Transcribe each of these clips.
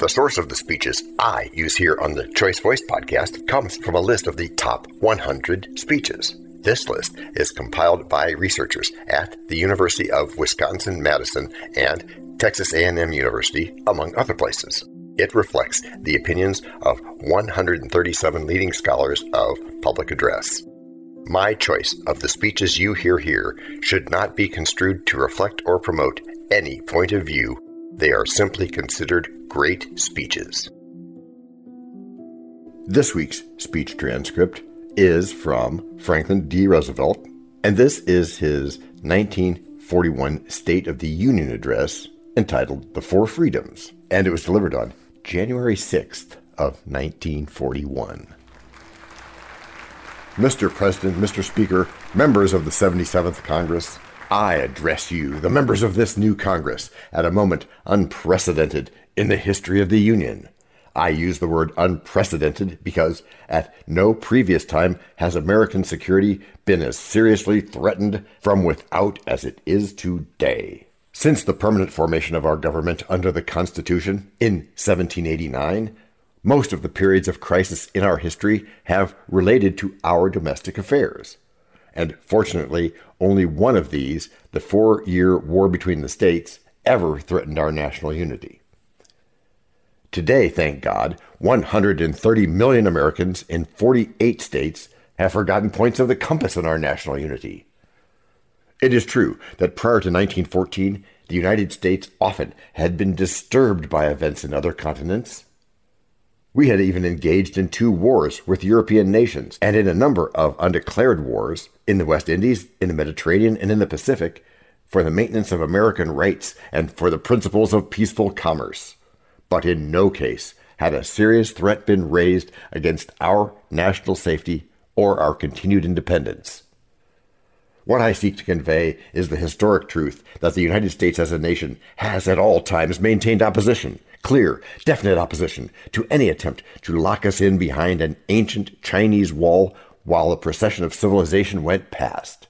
The source of the speeches I use here on the Choice Voice podcast comes from a list of the top 100 speeches. This list is compiled by researchers at the University of Wisconsin-Madison and Texas A&M University, among other places. It reflects the opinions of 137 leading scholars of public address. My choice of the speeches you hear here should not be construed to reflect or promote any point of view. They are simply considered great speeches. This week's speech transcript is from Franklin D. Roosevelt, and this is his 1941 State of the Union address entitled The Four Freedoms, and it was delivered on January 6th of 1941. Mr. President, Mr. Speaker, members of the 77th Congress, I address you, the members of this new Congress, at a moment unprecedented in the history of the Union. I use the word unprecedented because at no previous time has American security been as seriously threatened from without as it is today. Since the permanent formation of our government under the Constitution in 1789, most of the periods of crisis in our history have related to our domestic affairs. And fortunately, only one of these, the four year war between the states, ever threatened our national unity. Today, thank God, 130 million Americans in 48 states have forgotten points of the compass in our national unity. It is true that prior to 1914, the United States often had been disturbed by events in other continents. We had even engaged in two wars with European nations and in a number of undeclared wars in the West Indies, in the Mediterranean, and in the Pacific for the maintenance of American rights and for the principles of peaceful commerce. But in no case had a serious threat been raised against our national safety or our continued independence. What I seek to convey is the historic truth that the United States as a nation has at all times maintained opposition, clear, definite opposition, to any attempt to lock us in behind an ancient Chinese wall while the procession of civilization went past.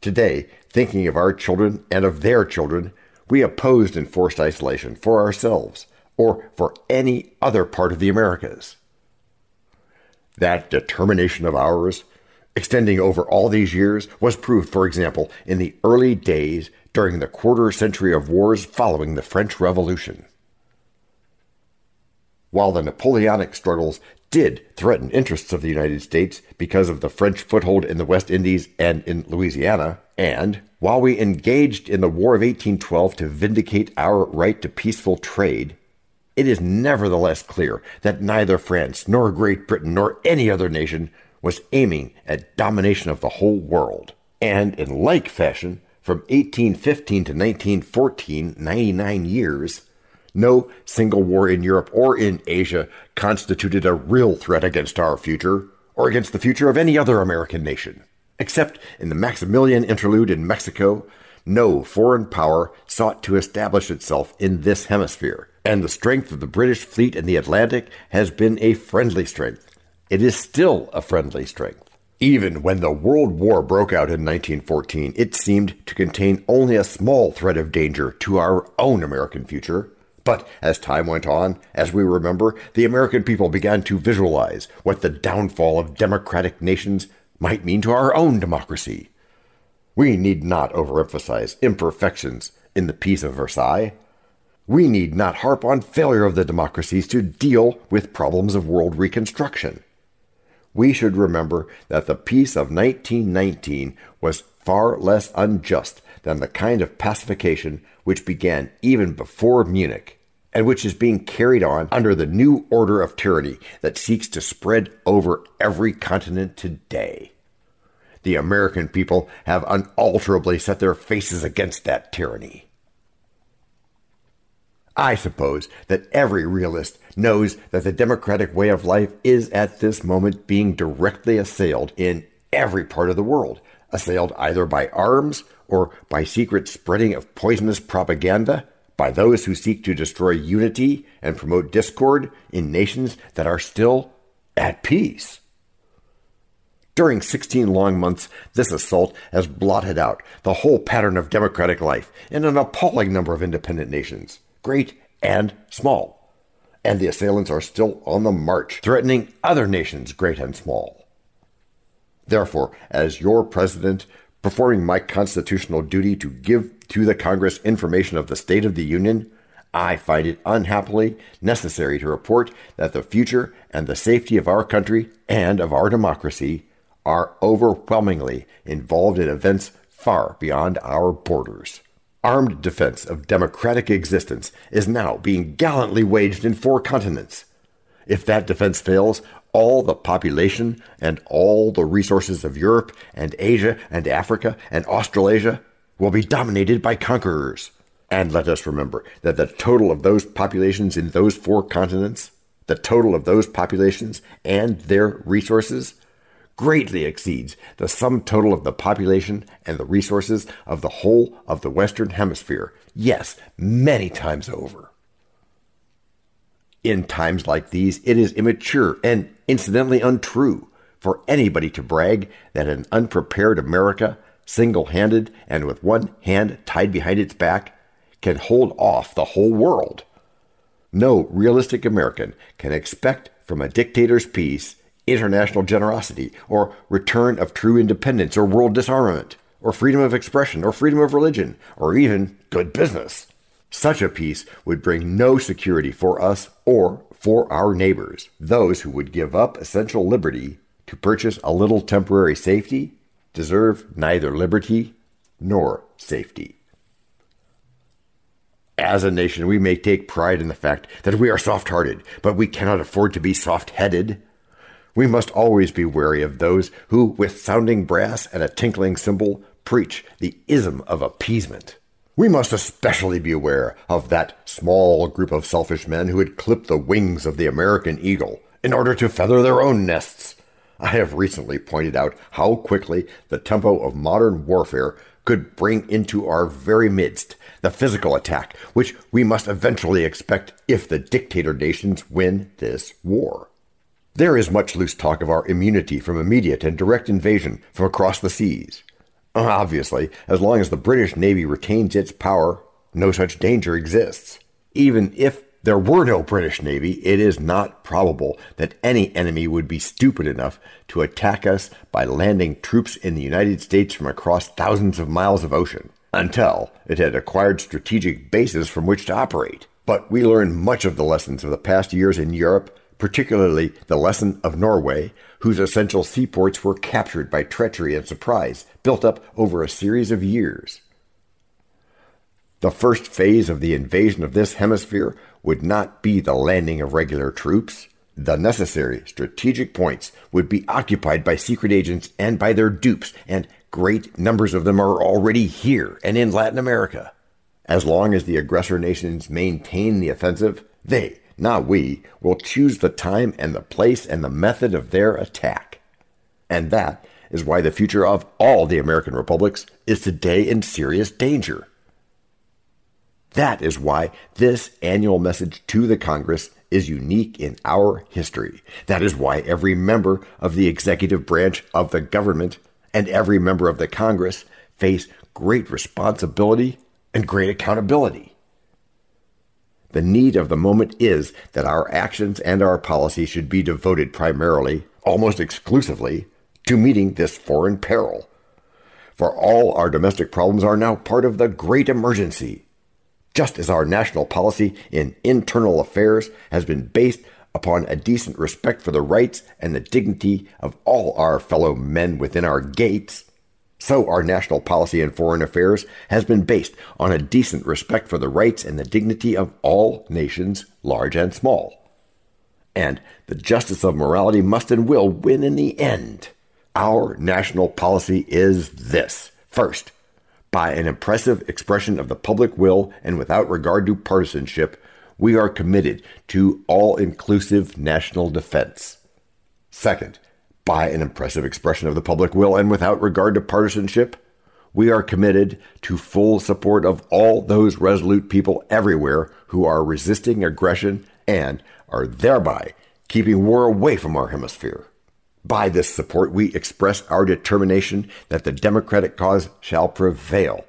Today, thinking of our children and of their children, we opposed enforced isolation for ourselves or for any other part of the Americas. That determination of ours extending over all these years, was proved, for example, in the early days during the quarter century of wars following the French Revolution. While the Napoleonic struggles did threaten interests of the United States because of the French foothold in the West Indies and in Louisiana, and while we engaged in the War of 1812 to vindicate our right to peaceful trade, it is nevertheless clear that neither France nor Great Britain nor any other nation was aiming at domination of the whole world. And in like fashion, from 1815 to 1914, 99 years, no single war in Europe or in Asia constituted a real threat against our future or against the future of any other American nation. Except in the Maximilian interlude in Mexico, no foreign power sought to establish itself in this hemisphere, and the strength of the British fleet in the Atlantic has been a friendly strength it is still a friendly strength. Even when the World War broke out in 1914, it seemed to contain only a small threat of danger to our own American future. But as time went on, as we remember, the American people began to visualize what the downfall of democratic nations might mean to our own democracy. We need not overemphasize imperfections in the Peace of Versailles. We need not harp on failure of the democracies to deal with problems of world reconstruction we should remember that the peace of 1919 was far less unjust than the kind of pacification which began even before Munich and which is being carried on under the new order of tyranny that seeks to spread over every continent today. The American people have unalterably set their faces against that tyranny. I suppose that every realist knows that the democratic way of life is at this moment being directly assailed in every part of the world, assailed either by arms or by secret spreading of poisonous propaganda by those who seek to destroy unity and promote discord in nations that are still at peace. During 16 long months, this assault has blotted out the whole pattern of democratic life in an appalling number of independent nations great and small. and the assailants are still on the march, threatening other nations, great and small. Therefore, as your president, performing my constitutional duty to give to the Congress information of the State of the Union, I find it unhappily necessary to report that the future and the safety of our country and of our democracy are overwhelmingly involved in events far beyond our borders. Armed defense of democratic existence is now being gallantly waged in four continents. If that defense fails, all the population and all the resources of Europe and Asia and Africa and Australasia will be dominated by conquerors. And let us remember that the total of those populations in those four continents, the total of those populations and their resources, greatly exceeds the sum total of the population and the resources of the whole of the Western Hemisphere. Yes, many times over. In times like these, it is immature and incidentally untrue for anybody to brag that an unprepared America, single handed and with one hand tied behind its back, can hold off the whole world. No realistic American can expect from a dictator's peace international generosity, or return of true independence, or world disarmament, or freedom of expression, or freedom of religion, or even good business. Such a peace would bring no security for us or for our neighbors, those who would give up essential liberty to purchase a little temporary safety deserve neither liberty nor safety. As a nation, we may take pride in the fact that we are soft hearted, but we cannot afford to be soft headed. We must always be wary of those who, with sounding brass and a tinkling cymbal, preach the ism of appeasement. We must especially be aware of that small group of selfish men who had clipped the wings of the American eagle in order to feather their own nests. I have recently pointed out how quickly the tempo of modern warfare could bring into our very midst the physical attack which we must eventually expect if the dictator nations win this war. There is much loose talk of our immunity from immediate and direct invasion from across the seas. Obviously, as long as the British Navy retains its power, no such danger exists. Even if there were no British Navy, it is not probable that any enemy would be stupid enough to attack us by landing troops in the United States from across thousands of miles of ocean, until it had acquired strategic bases from which to operate. But we learned much of the lessons of the past years in Europe, particularly the lesson of Norway, whose essential seaports were captured by treachery and surprise, built up over a series of years. The first phase of the invasion of this hemisphere would not be the landing of regular troops. The necessary strategic points would be occupied by secret agents and by their dupes, and great numbers of them are already here and in Latin America. As long as the aggressor nations maintain the offensive, they, not we, will choose the time and the place and the method of their attack. And that is why the future of all the American republics is today in serious danger. That is why this annual message to the Congress is unique in our history. That is why every member of the executive branch of the government and every member of the Congress face great responsibility and great accountability. The need of the moment is that our actions and our policy should be devoted primarily, almost exclusively, to meeting this foreign peril. For all our domestic problems are now part of the great emergency. Just as our national policy in internal affairs has been based upon a decent respect for the rights and the dignity of all our fellow men within our gates, so, our national policy in foreign affairs has been based on a decent respect for the rights and the dignity of all nations, large and small. And the justice of morality must and will win in the end. Our national policy is this first, by an impressive expression of the public will and without regard to partisanship, we are committed to all inclusive national defense. Second, by an impressive expression of the public will and without regard to partisanship, we are committed to full support of all those resolute people everywhere who are resisting aggression and are thereby keeping war away from our hemisphere. By this support, we express our determination that the democratic cause shall prevail,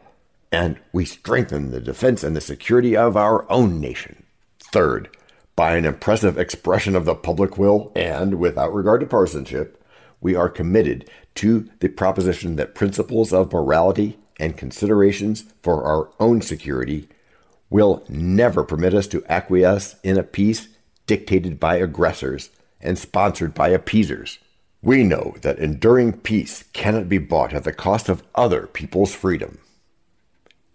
and we strengthen the defense and the security of our own nation. Third, By an impressive expression of the public will, and without regard to partisanship, we are committed to the proposition that principles of morality and considerations for our own security will never permit us to acquiesce in a peace dictated by aggressors and sponsored by appeasers. We know that enduring peace cannot be bought at the cost of other people's freedom.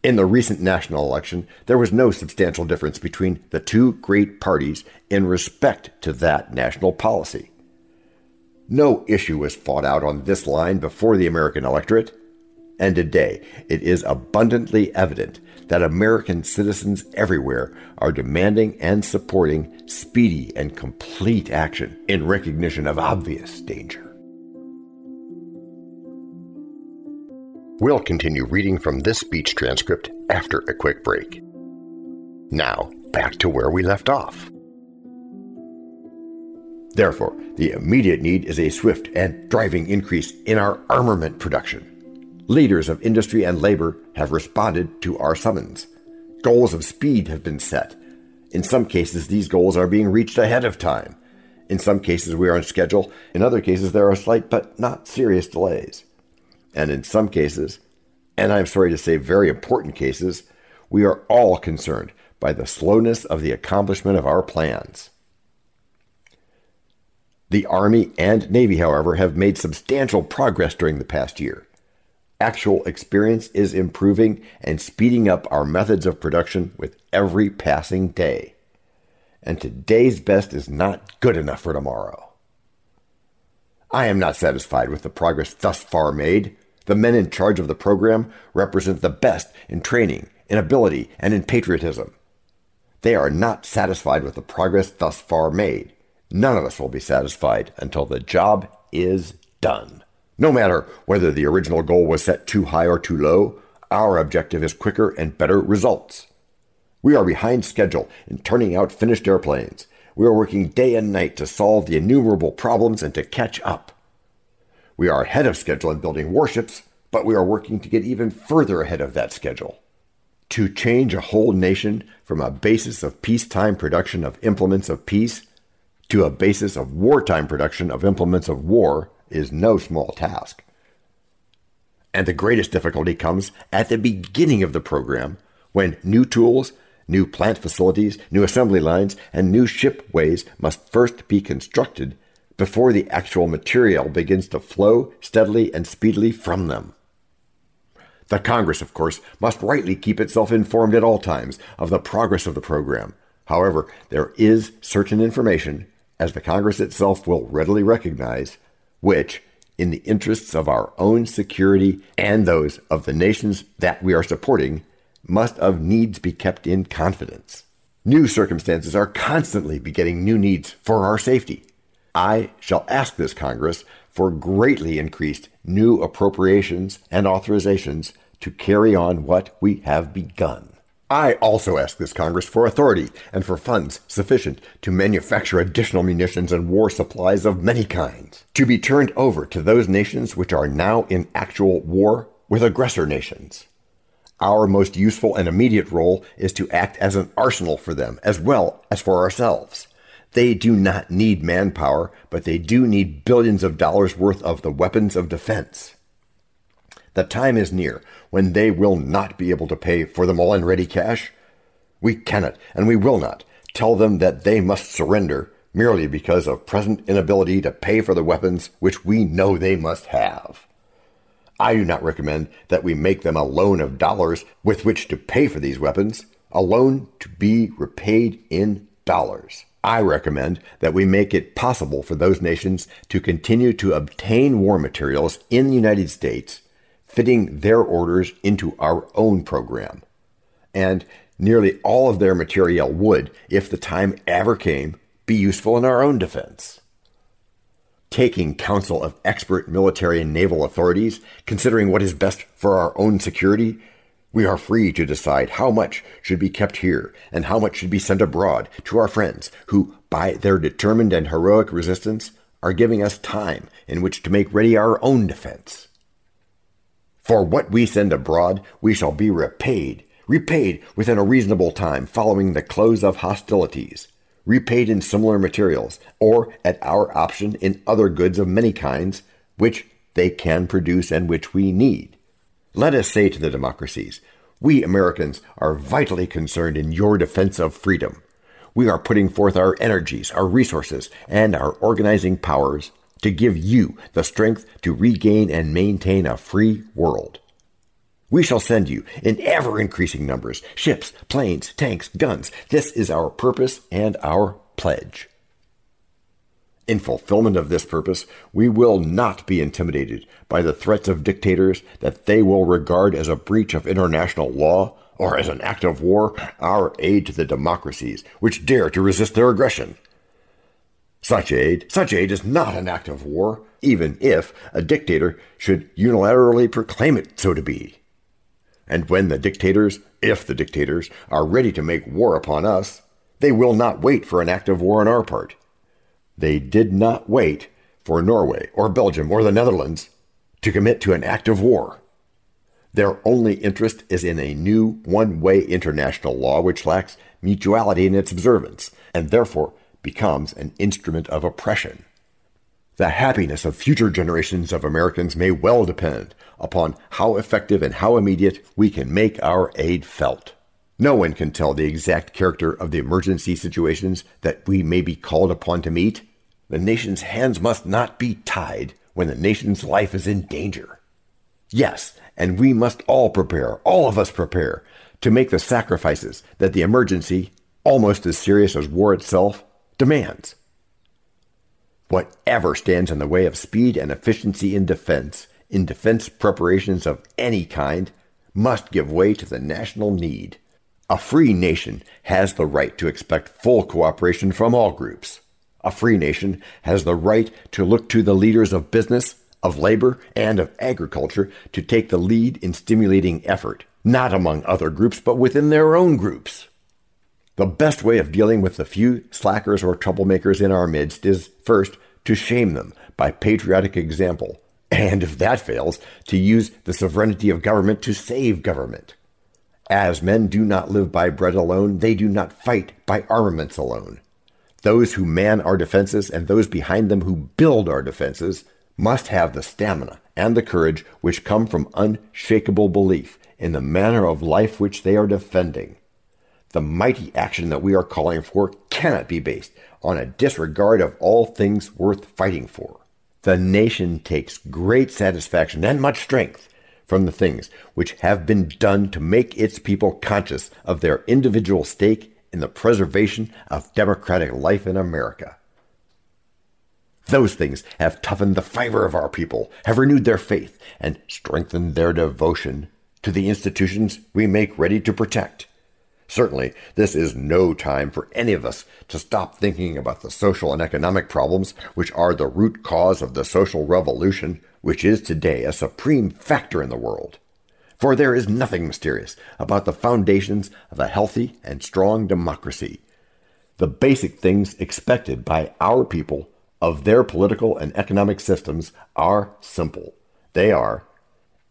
In the recent national election, there was no substantial difference between the two great parties in respect to that national policy. No issue was fought out on this line before the American electorate, and today it is abundantly evident that American citizens everywhere are demanding and supporting speedy and complete action in recognition of obvious danger. We'll continue reading from this speech transcript after a quick break. Now, back to where we left off. Therefore, the immediate need is a swift and driving increase in our armament production. Leaders of industry and labor have responded to our summons. Goals of speed have been set. In some cases, these goals are being reached ahead of time. In some cases, we are on schedule. In other cases, there are slight but not serious delays. And in some cases, and I'm sorry to say very important cases, we are all concerned by the slowness of the accomplishment of our plans. The Army and Navy, however, have made substantial progress during the past year. Actual experience is improving and speeding up our methods of production with every passing day. And today's best is not good enough for tomorrow. I am not satisfied with the progress thus far made. The men in charge of the program represent the best in training, in ability, and in patriotism. They are not satisfied with the progress thus far made. None of us will be satisfied until the job is done. No matter whether the original goal was set too high or too low, our objective is quicker and better results. We are behind schedule in turning out finished airplanes. We are working day and night to solve the innumerable problems and to catch up. We are ahead of schedule in building warships, but we are working to get even further ahead of that schedule. To change a whole nation from a basis of peacetime production of implements of peace to a basis of wartime production of implements of war is no small task. And the greatest difficulty comes at the beginning of the program when new tools, new plant facilities, new assembly lines, and new shipways must first be constructed before the actual material begins to flow steadily and speedily from them. The Congress, of course, must rightly keep itself informed at all times of the progress of the program. However, there is certain information, as the Congress itself will readily recognize, which, in the interests of our own security and those of the nations that we are supporting, must of needs be kept in confidence. New circumstances are constantly begetting new needs for our safety. I shall ask this Congress for greatly increased new appropriations and authorizations to carry on what we have begun. I also ask this Congress for authority and for funds sufficient to manufacture additional munitions and war supplies of many kinds, to be turned over to those nations which are now in actual war with aggressor nations. Our most useful and immediate role is to act as an arsenal for them as well as for ourselves. They do not need manpower, but they do need billions of dollars worth of the weapons of defense. The time is near when they will not be able to pay for them all in ready cash. We cannot, and we will not, tell them that they must surrender merely because of present inability to pay for the weapons which we know they must have. I do not recommend that we make them a loan of dollars with which to pay for these weapons, a loan to be repaid in dollars. I recommend that we make it possible for those nations to continue to obtain war materials in the United States fitting their orders into our own program. And nearly all of their material would, if the time ever came, be useful in our own defense. Taking counsel of expert military and naval authorities, considering what is best for our own security, we are free to decide how much should be kept here and how much should be sent abroad to our friends who, by their determined and heroic resistance, are giving us time in which to make ready our own defense. For what we send abroad, we shall be repaid, repaid within a reasonable time following the close of hostilities, repaid in similar materials, or at our option in other goods of many kinds, which they can produce and which we need. Let us say to the democracies, we Americans are vitally concerned in your defense of freedom. We are putting forth our energies, our resources, and our organizing powers to give you the strength to regain and maintain a free world. We shall send you, in ever increasing numbers, ships, planes, tanks, guns. This is our purpose and our pledge. In fulfillment of this purpose, we will not be intimidated by the threats of dictators that they will regard as a breach of international law or as an act of war our aid to the democracies which dare to resist their aggression. Such aid, such aid is not an act of war, even if a dictator should unilaterally proclaim it so to be. And when the dictators, if the dictators, are ready to make war upon us, they will not wait for an act of war on our part. They did not wait for Norway or Belgium or the Netherlands to commit to an act of war. Their only interest is in a new one way international law which lacks mutuality in its observance, and therefore becomes an instrument of oppression. The happiness of future generations of Americans may well depend upon how effective and how immediate we can make our aid felt. No one can tell the exact character of the emergency situations that we may be called upon to meet. The nation's hands must not be tied when the nation's life is in danger. Yes, and we must all prepare, all of us prepare, to make the sacrifices that the emergency, almost as serious as war itself, demands. Whatever stands in the way of speed and efficiency in defense, in defense preparations of any kind, must give way to the national need. A free nation has the right to expect full cooperation from all groups. A free nation has the right to look to the leaders of business, of labor, and of agriculture to take the lead in stimulating effort, not among other groups, but within their own groups. The best way of dealing with the few slackers or troublemakers in our midst is, first, to shame them by patriotic example, and if that fails, to use the sovereignty of government to save government. As men do not live by bread alone, they do not fight by armaments alone. Those who man our defenses and those behind them who build our defenses must have the stamina and the courage which come from unshakable belief in the manner of life which they are defending. The mighty action that we are calling for cannot be based on a disregard of all things worth fighting for. The nation takes great satisfaction and much strength from the things which have been done to make its people conscious of their individual stake in the preservation of democratic life in America. Those things have toughened the fiber of our people, have renewed their faith, and strengthened their devotion to the institutions we make ready to protect. Certainly, this is no time for any of us to stop thinking about the social and economic problems which are the root cause of the social revolution which is today a supreme factor in the world. For there is nothing mysterious about the foundations of a healthy and strong democracy. The basic things expected by our people of their political and economic systems are simple. They are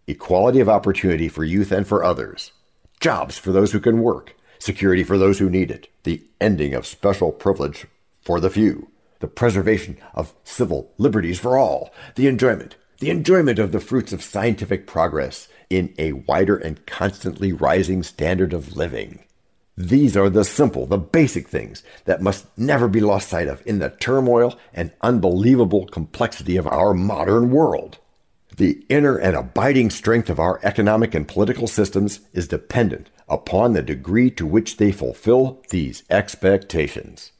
equality of opportunity for youth and for others, jobs for those who can work, security for those who need it, the ending of special privilege for the few, the preservation of civil liberties for all, the enjoyment, the enjoyment of the fruits of scientific progress in a wider and constantly rising standard of living. These are the simple, the basic things that must never be lost sight of in the turmoil and unbelievable complexity of our modern world. The inner and abiding strength of our economic and political systems is dependent upon the degree to which they fulfill these expectations.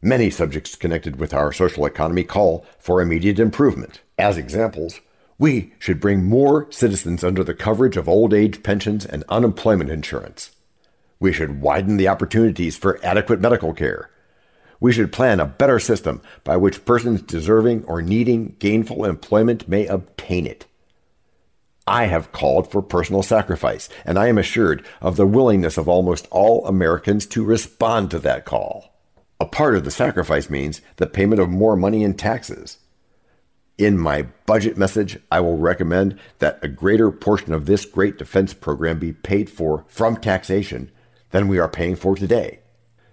Many subjects connected with our social economy call for immediate improvement. As examples, we should bring more citizens under the coverage of old age pensions and unemployment insurance. We should widen the opportunities for adequate medical care. We should plan a better system by which persons deserving or needing gainful employment may obtain it. I have called for personal sacrifice, and I am assured of the willingness of almost all Americans to respond to that call. A part of the sacrifice means the payment of more money in taxes. In my budget message, I will recommend that a greater portion of this great defense program be paid for from taxation than we are paying for today.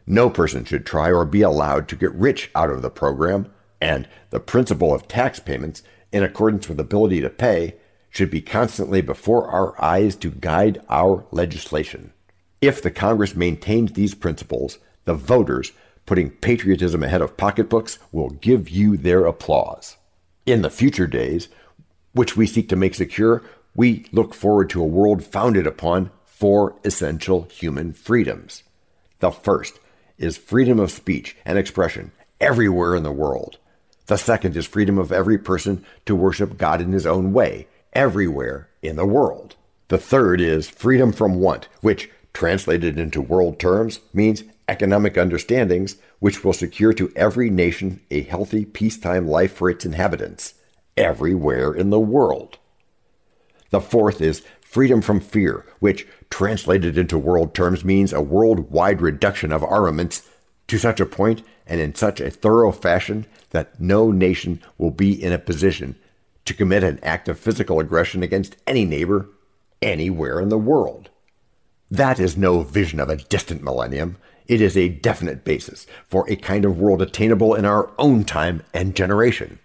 No person should try or be allowed to get rich out of the program, and the principle of tax payments, in accordance with ability to pay, should be constantly before our eyes to guide our legislation. If the Congress maintains these principles, the voters, putting patriotism ahead of pocketbooks, will give you their applause. In the future days, which we seek to make secure, we look forward to a world founded upon four essential human freedoms. The first is freedom of speech and expression everywhere in the world. The second is freedom of every person to worship God in his own way everywhere in the world. The third is freedom from want, which, translated into world terms, means economic understandings which will secure to every nation a healthy peacetime life for its inhabitants everywhere in the world. The fourth is freedom from fear, which, translated into world terms, means a worldwide reduction of armaments to such a point and in such a thorough fashion that no nation will be in a position to commit an act of physical aggression against any neighbor anywhere in the world. That is no vision of a distant millennium. It is a definite basis for a kind of world attainable in our own time and generation.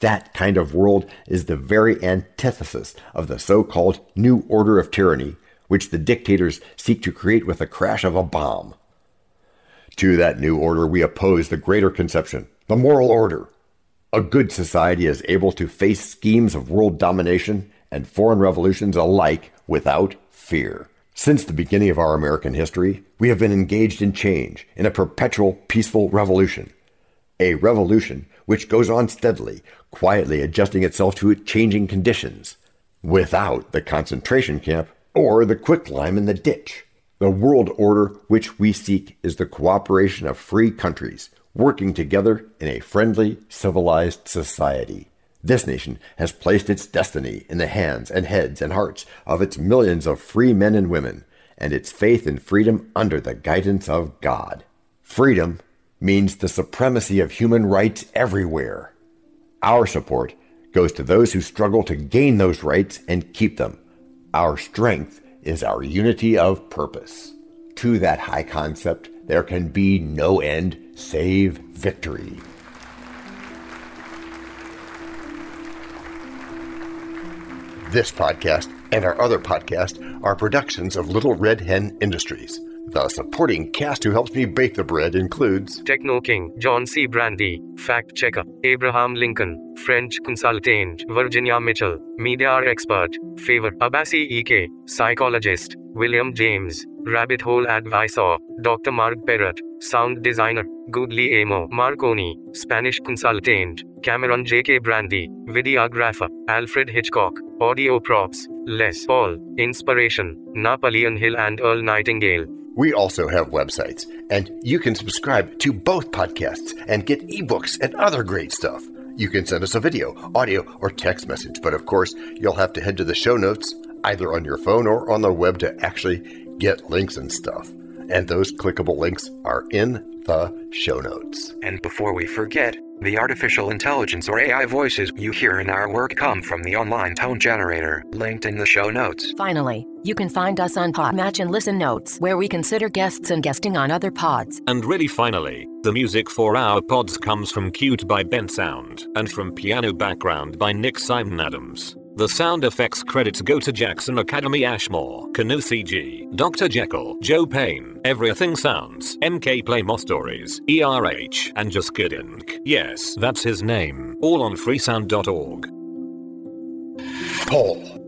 That kind of world is the very antithesis of the so called New Order of Tyranny, which the dictators seek to create with the crash of a bomb. To that new order, we oppose the greater conception, the moral order. A good society is able to face schemes of world domination and foreign revolutions alike without fear. Since the beginning of our American history, we have been engaged in change, in a perpetual peaceful revolution. A revolution which goes on steadily, quietly adjusting itself to changing conditions, without the concentration camp or the quicklime in the ditch. The world order which we seek is the cooperation of free countries, working together in a friendly, civilized society. This nation has placed its destiny in the hands and heads and hearts of its millions of free men and women, and its faith in freedom under the guidance of God. Freedom means the supremacy of human rights everywhere. Our support goes to those who struggle to gain those rights and keep them. Our strength is our unity of purpose. To that high concept, there can be no end save victory. This podcast and our other podcast are productions of Little Red Hen Industries. The supporting cast who helps me bake the bread includes Techno King, John C. Brandy, Fact Checker, Abraham Lincoln, French Consultant, Virginia Mitchell, Media Expert, Favor, Abasi EK, Psychologist, William James, Rabbit Hole Advisor, Dr. Mark Perrott, Sound Designer, Guglielmo Marconi, Spanish Consultant, Cameron J.K. Brandy, Videographer, Alfred Hitchcock, Audio Props, Les Paul, Inspiration, Napoleon Hill and Earl Nightingale. We also have websites, and you can subscribe to both podcasts and get ebooks and other great stuff. You can send us a video, audio, or text message, but of course, you'll have to head to the show notes, either on your phone or on the web, to actually get links and stuff. And those clickable links are in the show notes. And before we forget, the artificial intelligence or AI voices you hear in our work come from the online tone generator, linked in the show notes. Finally, you can find us on Podmatch and Listen Notes, where we consider guests and guesting on other pods. And really finally, the music for our pods comes from Cute by Bensound, and from Piano Background by Nick Simon Adams. The sound effects credits go to Jackson Academy Ashmore, Canoe CG, Dr. Jekyll, Joe Payne, Everything Sounds, MK Play More Stories, ERH, and Just Kidding. Yes, that's his name. All on freesound.org. Paul,